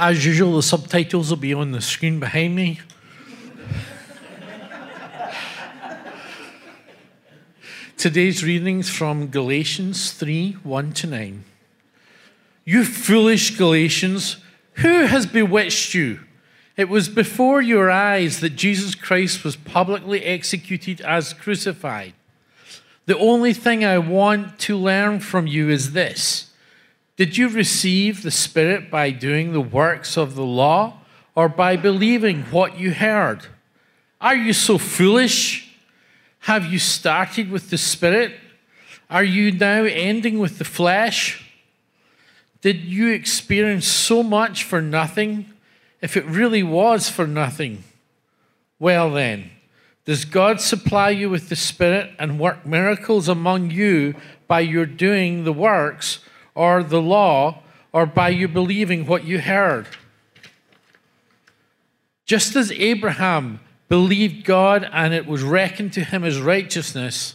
As usual, the subtitles will be on the screen behind me. Today's readings from Galatians 3 1 to 9. You foolish Galatians, who has bewitched you? It was before your eyes that Jesus Christ was publicly executed as crucified. The only thing I want to learn from you is this Did you receive the Spirit by doing the works of the law or by believing what you heard? Are you so foolish? Have you started with the Spirit? Are you now ending with the flesh? Did you experience so much for nothing? If it really was for nothing, well then, does God supply you with the Spirit and work miracles among you by your doing the works or the law or by you believing what you heard? Just as Abraham believed God and it was reckoned to him as righteousness,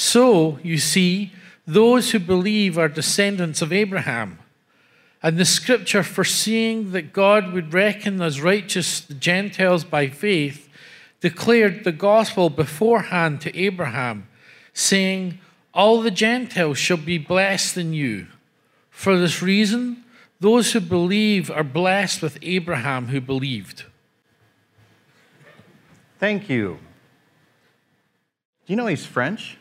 so, you see, those who believe are descendants of Abraham. And the scripture, foreseeing that God would reckon as righteous the Gentiles by faith, declared the gospel beforehand to Abraham, saying, All the Gentiles shall be blessed in you. For this reason, those who believe are blessed with Abraham who believed. Thank you. Do you know he's French?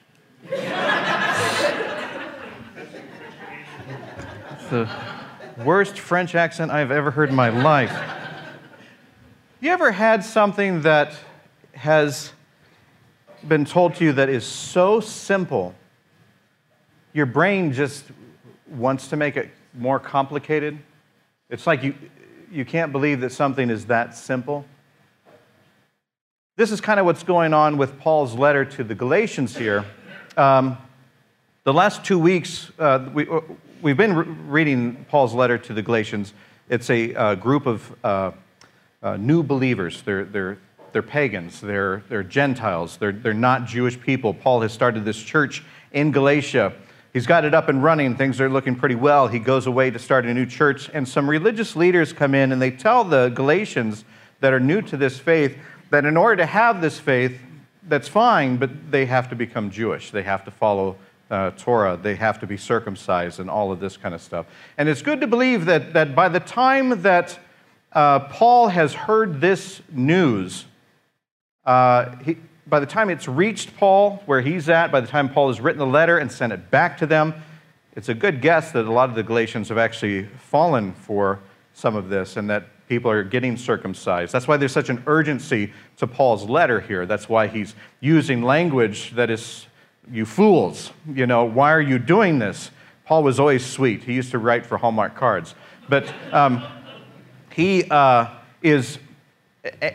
the worst French accent I've ever heard in my life. You ever had something that has been told to you that is so simple, your brain just wants to make it more complicated? It's like you, you can't believe that something is that simple. This is kind of what's going on with Paul's letter to the Galatians here. Um, the last two weeks, uh, we, we've been re- reading Paul's letter to the Galatians. It's a uh, group of uh, uh, new believers. They're, they're, they're pagans, they're, they're Gentiles, they're, they're not Jewish people. Paul has started this church in Galatia. He's got it up and running. Things are looking pretty well. He goes away to start a new church, and some religious leaders come in and they tell the Galatians that are new to this faith that in order to have this faith, that's fine, but they have to become Jewish. They have to follow uh, Torah, they have to be circumcised, and all of this kind of stuff. And it's good to believe that, that by the time that uh, Paul has heard this news, uh, he, by the time it's reached Paul, where he's at, by the time Paul has written the letter and sent it back to them, it's a good guess that a lot of the Galatians have actually fallen for some of this and that people are getting circumcised. That's why there's such an urgency to Paul's letter here. That's why he's using language that is you fools, you know, why are you doing this? Paul was always sweet. He used to write for Hallmark cards. But um, he uh, is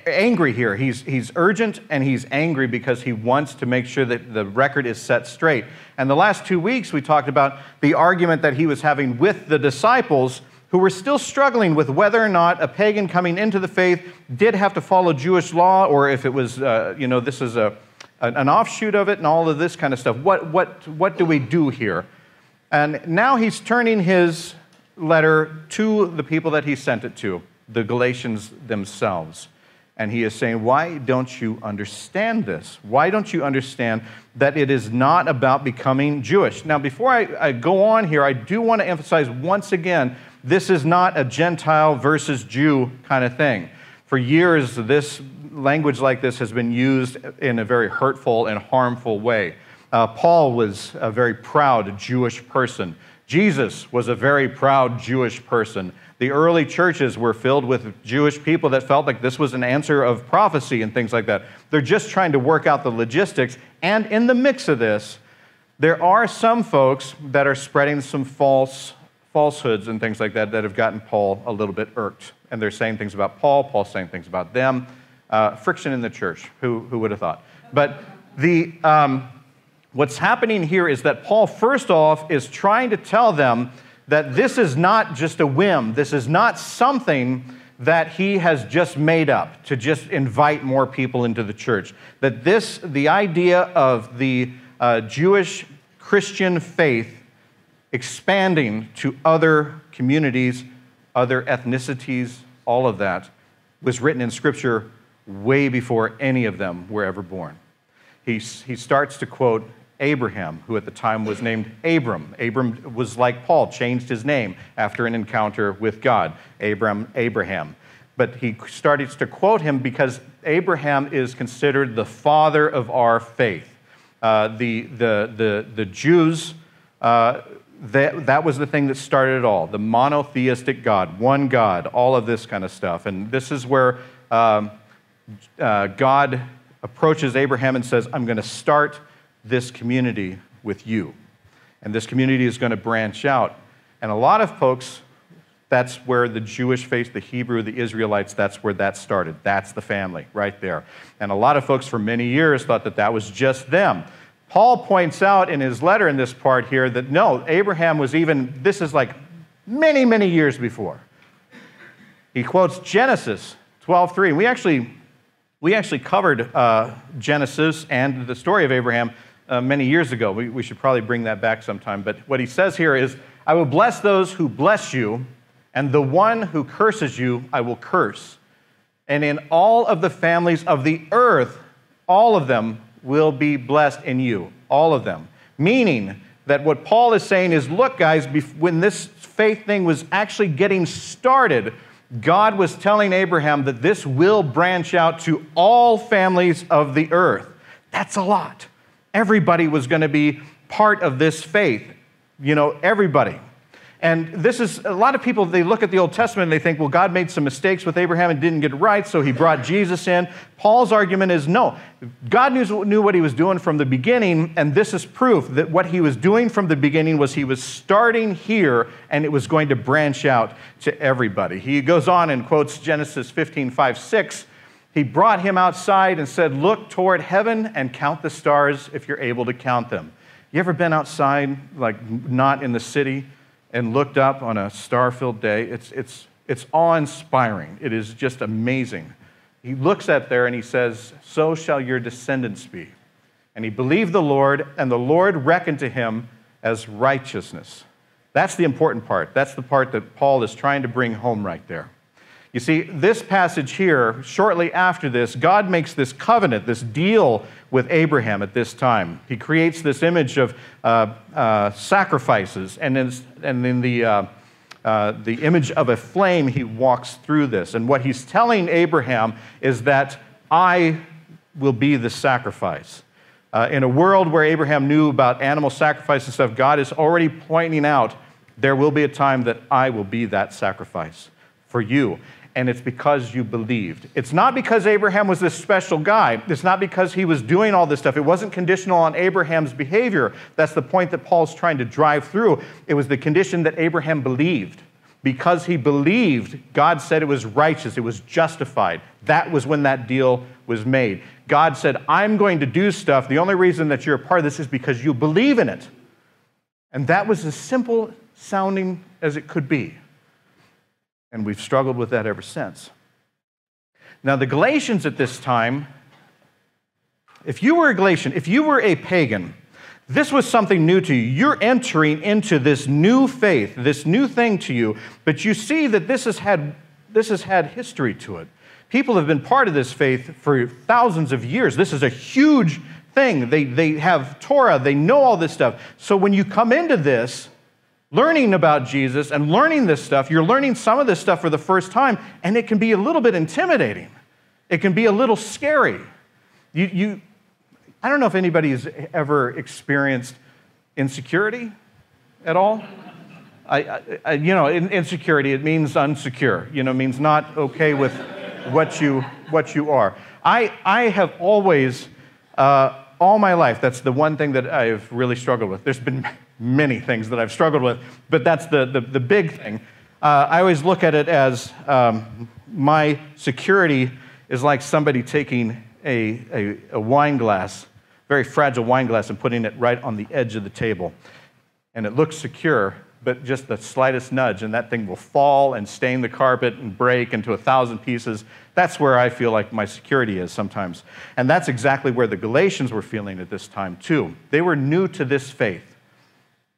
angry here. He's, he's urgent and he's angry because he wants to make sure that the record is set straight. And the last two weeks, we talked about the argument that he was having with the disciples who were still struggling with whether or not a pagan coming into the faith did have to follow Jewish law or if it was, uh, you know, this is a an offshoot of it and all of this kind of stuff. What, what, what do we do here? And now he's turning his letter to the people that he sent it to, the Galatians themselves. And he is saying, Why don't you understand this? Why don't you understand that it is not about becoming Jewish? Now, before I, I go on here, I do want to emphasize once again this is not a Gentile versus Jew kind of thing. For years, this language like this has been used in a very hurtful and harmful way. Uh, Paul was a very proud Jewish person. Jesus was a very proud Jewish person. The early churches were filled with Jewish people that felt like this was an answer of prophecy and things like that. They're just trying to work out the logistics. And in the mix of this, there are some folks that are spreading some false falsehoods and things like that that have gotten Paul a little bit irked. And they're saying things about Paul, Paul's saying things about them. Uh, friction in the church. Who, who would have thought? But the, um, what's happening here is that Paul, first off, is trying to tell them that this is not just a whim. This is not something that he has just made up to just invite more people into the church. That this, the idea of the uh, Jewish Christian faith expanding to other communities other ethnicities, all of that was written in Scripture way before any of them were ever born. He, he starts to quote Abraham, who at the time was named Abram. Abram was like Paul, changed his name after an encounter with God, Abram, Abraham. But he starts to quote him because Abraham is considered the father of our faith. Uh, the, the, the, the Jews, uh, that, that was the thing that started it all the monotheistic God, one God, all of this kind of stuff. And this is where um, uh, God approaches Abraham and says, I'm going to start this community with you. And this community is going to branch out. And a lot of folks, that's where the Jewish faith, the Hebrew, the Israelites, that's where that started. That's the family right there. And a lot of folks for many years thought that that was just them. Paul points out in his letter in this part here that no, Abraham was even, this is like many, many years before. He quotes Genesis 12:3. We actually, we actually covered uh, Genesis and the story of Abraham uh, many years ago. We, we should probably bring that back sometime. But what he says here is, I will bless those who bless you, and the one who curses you, I will curse. And in all of the families of the earth, all of them will be blessed in you. All of them. Meaning that what Paul is saying is look, guys, when this faith thing was actually getting started, God was telling Abraham that this will branch out to all families of the earth. That's a lot. Everybody was going to be part of this faith. You know, everybody. And this is a lot of people, they look at the Old Testament and they think, well, God made some mistakes with Abraham and didn't get it right, so he brought Jesus in. Paul's argument is no, God knew, knew what he was doing from the beginning, and this is proof that what he was doing from the beginning was he was starting here and it was going to branch out to everybody. He goes on and quotes Genesis 15, 5, 6. He brought him outside and said, Look toward heaven and count the stars if you're able to count them. You ever been outside, like not in the city? and looked up on a star filled day. It's, it's, it's awe inspiring. It is just amazing. He looks at there and he says, So shall your descendants be. And he believed the Lord, and the Lord reckoned to him as righteousness. That's the important part. That's the part that Paul is trying to bring home right there. You see, this passage here, shortly after this, God makes this covenant, this deal with Abraham at this time. He creates this image of uh, uh, sacrifices, and in, and the, uh, uh, the image of a flame, he walks through this. And what he's telling Abraham is that I will be the sacrifice. Uh, in a world where Abraham knew about animal sacrifice and stuff, God is already pointing out there will be a time that I will be that sacrifice for you and it's because you believed. It's not because Abraham was this special guy. It's not because he was doing all this stuff. It wasn't conditional on Abraham's behavior. That's the point that Paul's trying to drive through. It was the condition that Abraham believed. Because he believed, God said it was righteous, it was justified. That was when that deal was made. God said, I'm going to do stuff. The only reason that you're a part of this is because you believe in it. And that was as simple sounding as it could be. And we've struggled with that ever since. Now, the Galatians at this time, if you were a Galatian, if you were a pagan, this was something new to you. You're entering into this new faith, this new thing to you, but you see that this has had, this has had history to it. People have been part of this faith for thousands of years. This is a huge thing. They, they have Torah, they know all this stuff. So when you come into this, learning about Jesus and learning this stuff, you're learning some of this stuff for the first time, and it can be a little bit intimidating. It can be a little scary. You, you, I don't know if anybody has ever experienced insecurity at all. I, I, you know, insecurity, it means unsecure. You know, means not okay with what you, what you are. I, I have always, uh, all my life, that's the one thing that I've really struggled with. There's been many things that I've struggled with, but that's the, the, the big thing. Uh, I always look at it as um, my security is like somebody taking a, a, a wine glass, very fragile wine glass, and putting it right on the edge of the table. And it looks secure, but just the slightest nudge, and that thing will fall and stain the carpet and break into a thousand pieces. That's where I feel like my security is sometimes. And that's exactly where the Galatians were feeling at this time, too. They were new to this faith.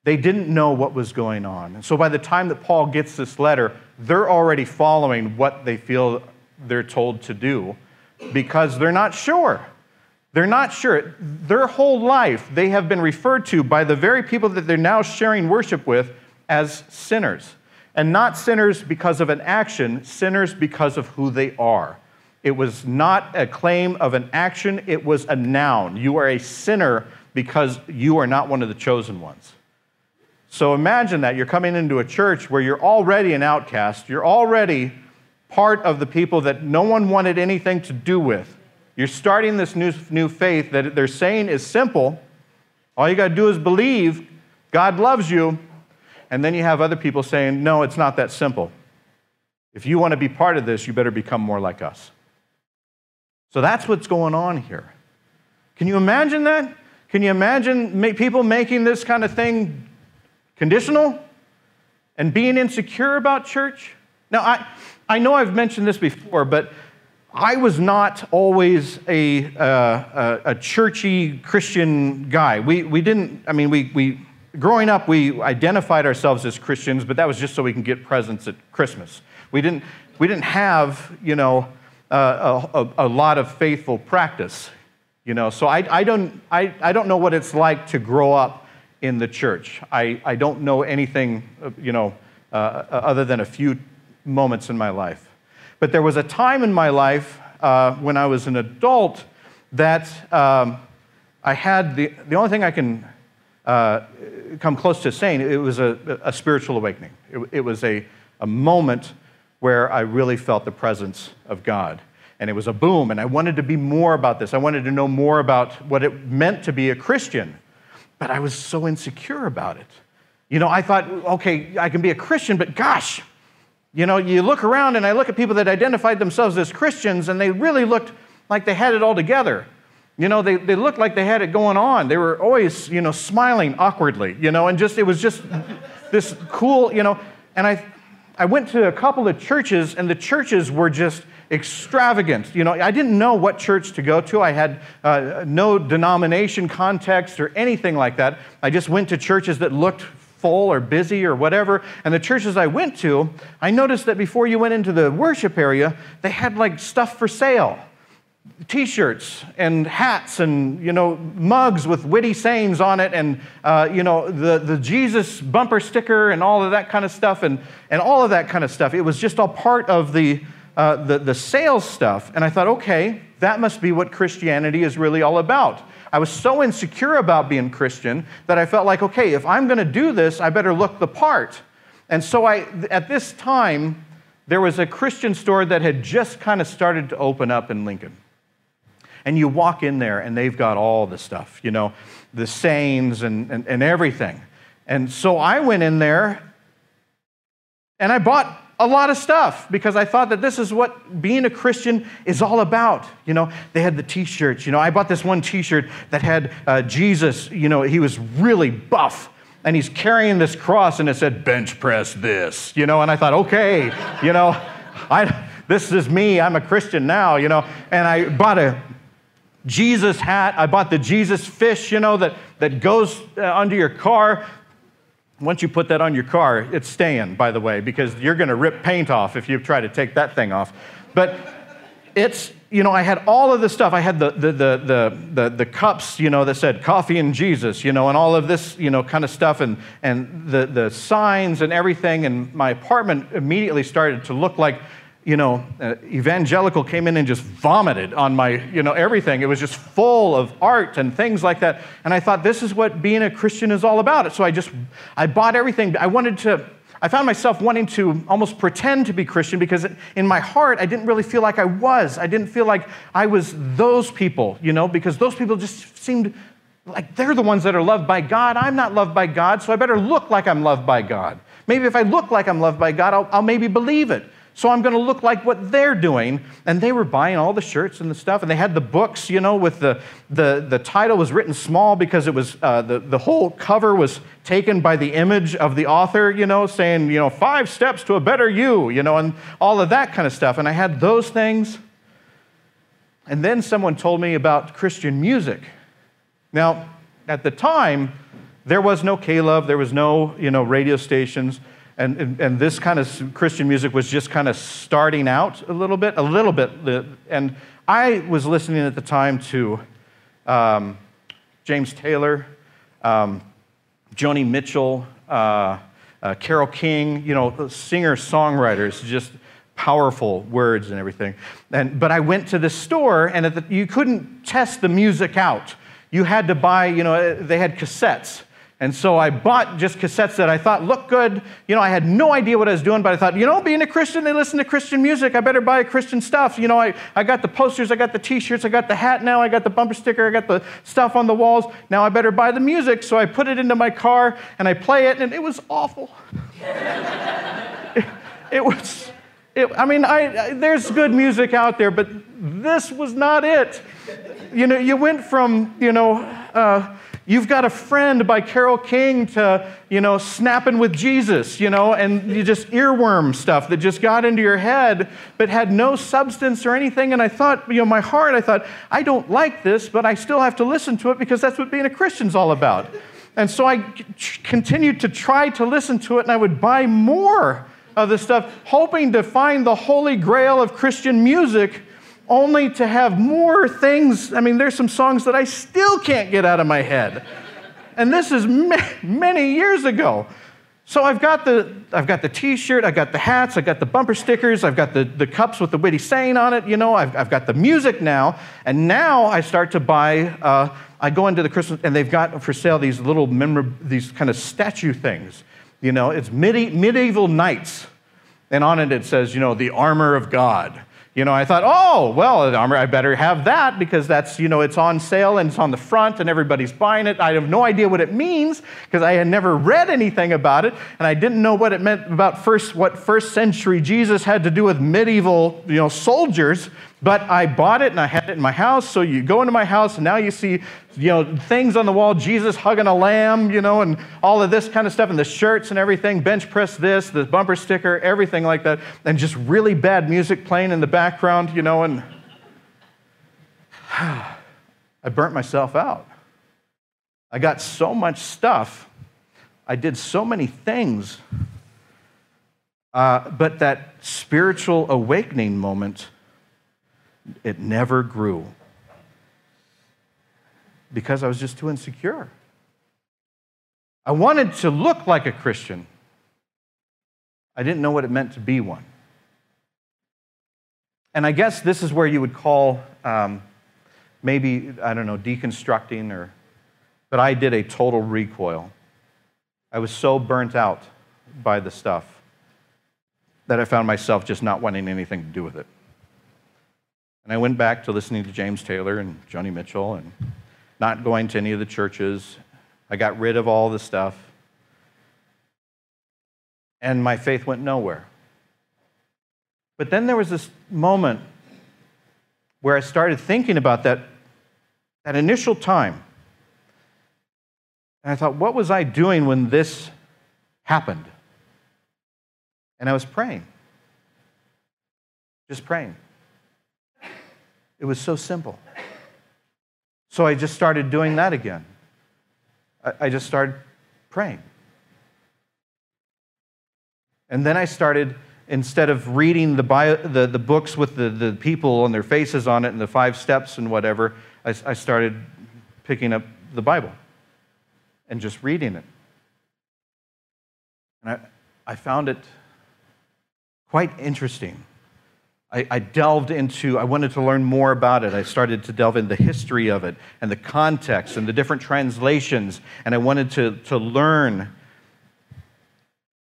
They didn't know what was going on. And so by the time that Paul gets this letter, they're already following what they feel they're told to do because they're not sure. They're not sure. Their whole life, they have been referred to by the very people that they're now sharing worship with as sinners. And not sinners because of an action, sinners because of who they are. It was not a claim of an action, it was a noun. You are a sinner because you are not one of the chosen ones. So imagine that you're coming into a church where you're already an outcast, you're already part of the people that no one wanted anything to do with. You're starting this new, new faith that they're saying is simple. All you got to do is believe God loves you. And then you have other people saying, no, it's not that simple. If you want to be part of this, you better become more like us. So that's what's going on here. Can you imagine that? Can you imagine people making this kind of thing conditional and being insecure about church? Now, I, I know I've mentioned this before, but I was not always a, uh, a, a, churchy Christian guy. We, we didn't, I mean, we, we, growing up, we identified ourselves as Christians, but that was just so we can get presents at Christmas. We didn't, we didn't have, you know, uh, a, a, lot of faithful practice, you know. So I, I, don't, I, I don't know what it's like to grow up in the church. I, I don't know anything, uh, you know, uh, other than a few moments in my life. But there was a time in my life uh, when I was an adult that um, I had the, the only thing I can uh, come close to saying, it was a, a spiritual awakening. It, it was a, a moment where I really felt the presence of God. And it was a boom, and I wanted to be more about this. I wanted to know more about what it meant to be a Christian. But I was so insecure about it. You know, I thought, okay, I can be a Christian, but gosh, you know, you look around and I look at people that identified themselves as Christians and they really looked like they had it all together. You know, they, they looked like they had it going on. They were always, you know, smiling awkwardly, you know, and just, it was just this cool, you know. And I, I went to a couple of churches and the churches were just extravagant. You know, I didn't know what church to go to. I had uh, no denomination context or anything like that. I just went to churches that looked full or busy or whatever. And the churches I went to, I noticed that before you went into the worship area, they had like stuff for sale t-shirts and hats and you know mugs with witty sayings on it and uh, you know the, the jesus bumper sticker and all of that kind of stuff and, and all of that kind of stuff it was just all part of the, uh, the, the sales stuff and i thought okay that must be what christianity is really all about I was so insecure about being Christian that I felt like, okay, if I'm going to do this, I better look the part. And so I, at this time, there was a Christian store that had just kind of started to open up in Lincoln. And you walk in there, and they've got all the stuff, you know, the sayings and, and, and everything. And so I went in there and I bought a lot of stuff because I thought that this is what being a Christian is all about. You know, they had the t shirts. You know, I bought this one t shirt that had uh, Jesus, you know, he was really buff and he's carrying this cross and it said, bench press this, you know, and I thought, okay, you know, I, this is me, I'm a Christian now, you know, and I bought a Jesus hat, I bought the Jesus fish, you know, that, that goes uh, under your car. Once you put that on your car, it's staying, by the way, because you're going to rip paint off if you try to take that thing off. But it's, you know, I had all of this stuff. I had the, the, the, the, the, cups, you know, that said coffee and Jesus, you know, and all of this, you know, kind of stuff, and, and the, the signs and everything. And my apartment immediately started to look like you know, uh, evangelical came in and just vomited on my, you know, everything. It was just full of art and things like that. And I thought, this is what being a Christian is all about. So I just, I bought everything. I wanted to, I found myself wanting to almost pretend to be Christian because in my heart, I didn't really feel like I was. I didn't feel like I was those people, you know, because those people just seemed like they're the ones that are loved by God. I'm not loved by God, so I better look like I'm loved by God. Maybe if I look like I'm loved by God, I'll, I'll maybe believe it. So I'm going to look like what they're doing. And they were buying all the shirts and the stuff. And they had the books, you know, with the, the, the title was written small because it was, uh, the, the whole cover was taken by the image of the author, you know, saying, you know, five steps to a better you, you know, and all of that kind of stuff. And I had those things. And then someone told me about Christian music. Now, at the time, there was no K-Love, there was no, you know, radio stations. And, and, and this kind of Christian music was just kind of starting out a little bit, a little bit. And I was listening at the time to um, James Taylor, um, Joni Mitchell, uh, uh, Carole King, you know, singer songwriters, just powerful words and everything. And, but I went to the store, and the, you couldn't test the music out. You had to buy, you know, they had cassettes. And so I bought just cassettes that I thought looked good. You know, I had no idea what I was doing, but I thought, you know, being a Christian, they listen to Christian music. I better buy Christian stuff. You know, I, I got the posters, I got the t shirts, I got the hat now, I got the bumper sticker, I got the stuff on the walls. Now I better buy the music. So I put it into my car and I play it, and it was awful. it, it, was, it, I mean, I, I, there's good music out there, but this was not it. You know, you went from, you know, uh, You've got a friend by Carole King to, you know, snapping with Jesus, you know, and you just earworm stuff that just got into your head but had no substance or anything. And I thought, you know, my heart, I thought, I don't like this, but I still have to listen to it because that's what being a Christian's all about. And so I continued to try to listen to it, and I would buy more of this stuff, hoping to find the holy grail of Christian music only to have more things. I mean, there's some songs that I still can't get out of my head. And this is many years ago. So I've got the, I've got the t-shirt, I've got the hats, I've got the bumper stickers, I've got the, the cups with the witty saying on it, you know, I've, I've got the music now. And now I start to buy, uh, I go into the Christmas, and they've got for sale these little, memor- these kind of statue things. You know, it's medieval knights. And on it it says, you know, the armor of God. You know, I thought, oh, well, I better have that because that's, you know, it's on sale and it's on the front and everybody's buying it. I have no idea what it means because I had never read anything about it and I didn't know what it meant about first, what first century Jesus had to do with medieval, you know, soldiers. But I bought it and I had it in my house. So you go into my house and now you see, you know, things on the wall, Jesus hugging a lamb, you know, and all of this kind of stuff, and the shirts and everything, bench press this, the bumper sticker, everything like that, and just really bad music playing in the background, you know, and I burnt myself out. I got so much stuff. I did so many things. Uh, but that spiritual awakening moment it never grew because I was just too insecure. I wanted to look like a Christian. I didn't know what it meant to be one. And I guess this is where you would call um, maybe, I don't know, deconstructing or, but I did a total recoil. I was so burnt out by the stuff that I found myself just not wanting anything to do with it. And I went back to listening to James Taylor and Joni Mitchell and not going to any of the churches. I got rid of all the stuff. And my faith went nowhere. But then there was this moment where I started thinking about that, that initial time. And I thought, what was I doing when this happened? And I was praying. Just praying. It was so simple. So I just started doing that again. I, just started praying. And then I started, instead of reading the, bio, the, the books with the, the people and their faces on it and the five steps and whatever, I, I started picking up the Bible and just reading it. And I, I found it quite interesting. I, I, delved into, I wanted to learn more about it. I started to delve into the history of it and the context and the different translations, and I wanted to, to learn.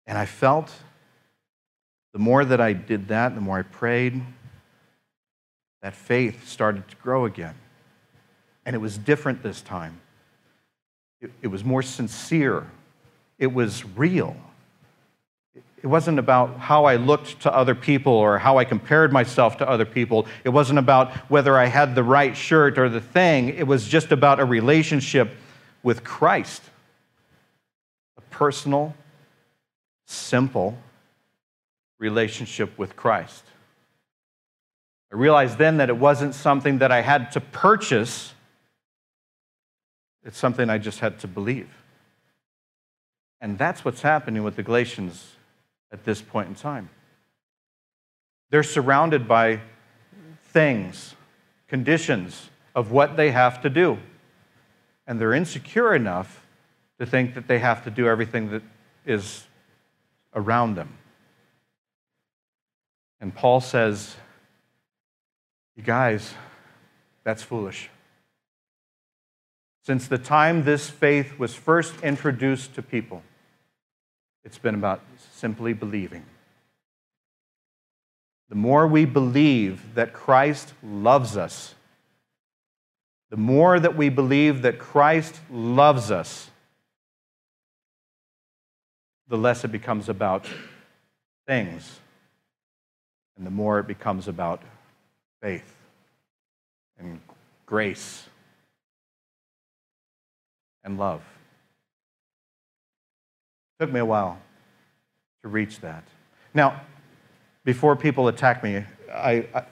And I felt the more that I did that, the more I prayed, that faith started to grow again. And it was different this time. It, it was more sincere, it was real. It wasn't about how I looked to other people or how I compared myself to other people. It wasn't about whether I had the right shirt or the thing. It was just about a relationship with Christ. A personal, simple relationship with Christ. I realized then that it wasn't something that I had to purchase, it's something I just had to believe. And that's what's happening with the Galatians at this point in time. They're surrounded by things, conditions of what they have to do. And they're insecure enough to think that they have to do everything that is around them. And Paul says, You guys, that's foolish. Since the time this faith was first introduced to people, it's been about simply believing. The more we believe that Christ loves us, the more that we believe that Christ loves us, the less it becomes about things, and the more it becomes about faith and grace and love. Took me a while to reach that. Now, before people attack me, I, I,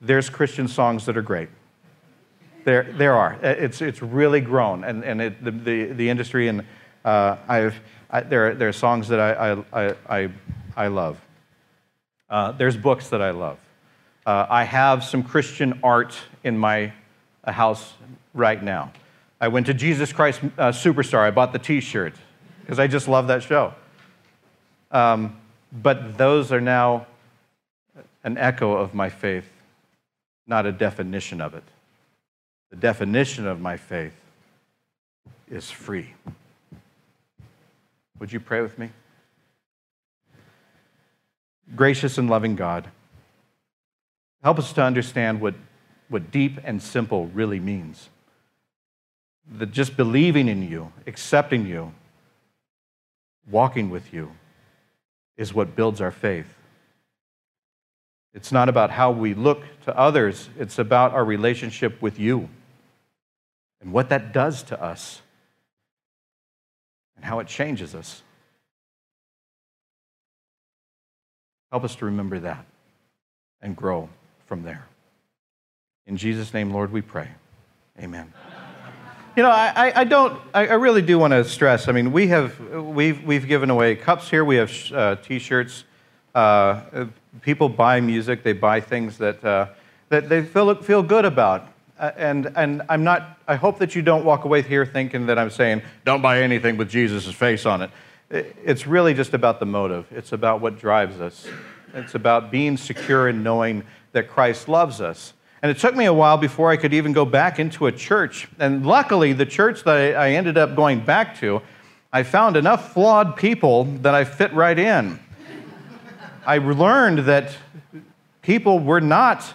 there's Christian songs that are great. There, there are. It's, it's really grown, and, and it, the, the, the industry, and uh, I've, I, there, there are songs that I, I, I, I love. Uh, there's books that I love. Uh, I have some Christian art in my uh, house right now. I went to Jesus Christ uh, Superstar. I bought the t shirt because I just love that show. Um, but those are now an echo of my faith, not a definition of it. The definition of my faith is free. Would you pray with me? Gracious and loving God, help us to understand what, what deep and simple really means. That just believing in you, accepting you, walking with you is what builds our faith. It's not about how we look to others, it's about our relationship with you and what that does to us and how it changes us. Help us to remember that and grow from there. In Jesus' name, Lord, we pray. Amen. You know, I, I don't, I really do want to stress. I mean, we have, we've, we've given away cups here, we have uh, t shirts. Uh, people buy music, they buy things that, uh, that they feel, feel good about. Uh, and, and I'm not, I hope that you don't walk away here thinking that I'm saying, don't buy anything with Jesus' face on it. It's really just about the motive. It's about what drives us. It's about being secure in knowing that Christ loves us. And it took me a while before I could even go back into a church. And luckily, the church that I ended up going back to, I found enough flawed people that I fit right in. I learned that people were not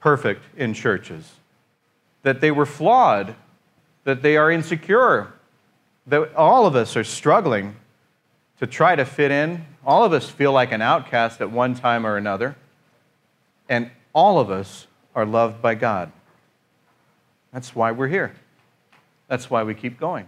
perfect in churches that they were flawed, that they are insecure, that all of us are struggling to try to fit in. All of us feel like an outcast at one time or another, and all of us are loved by God. That's why we're here. That's why we keep going.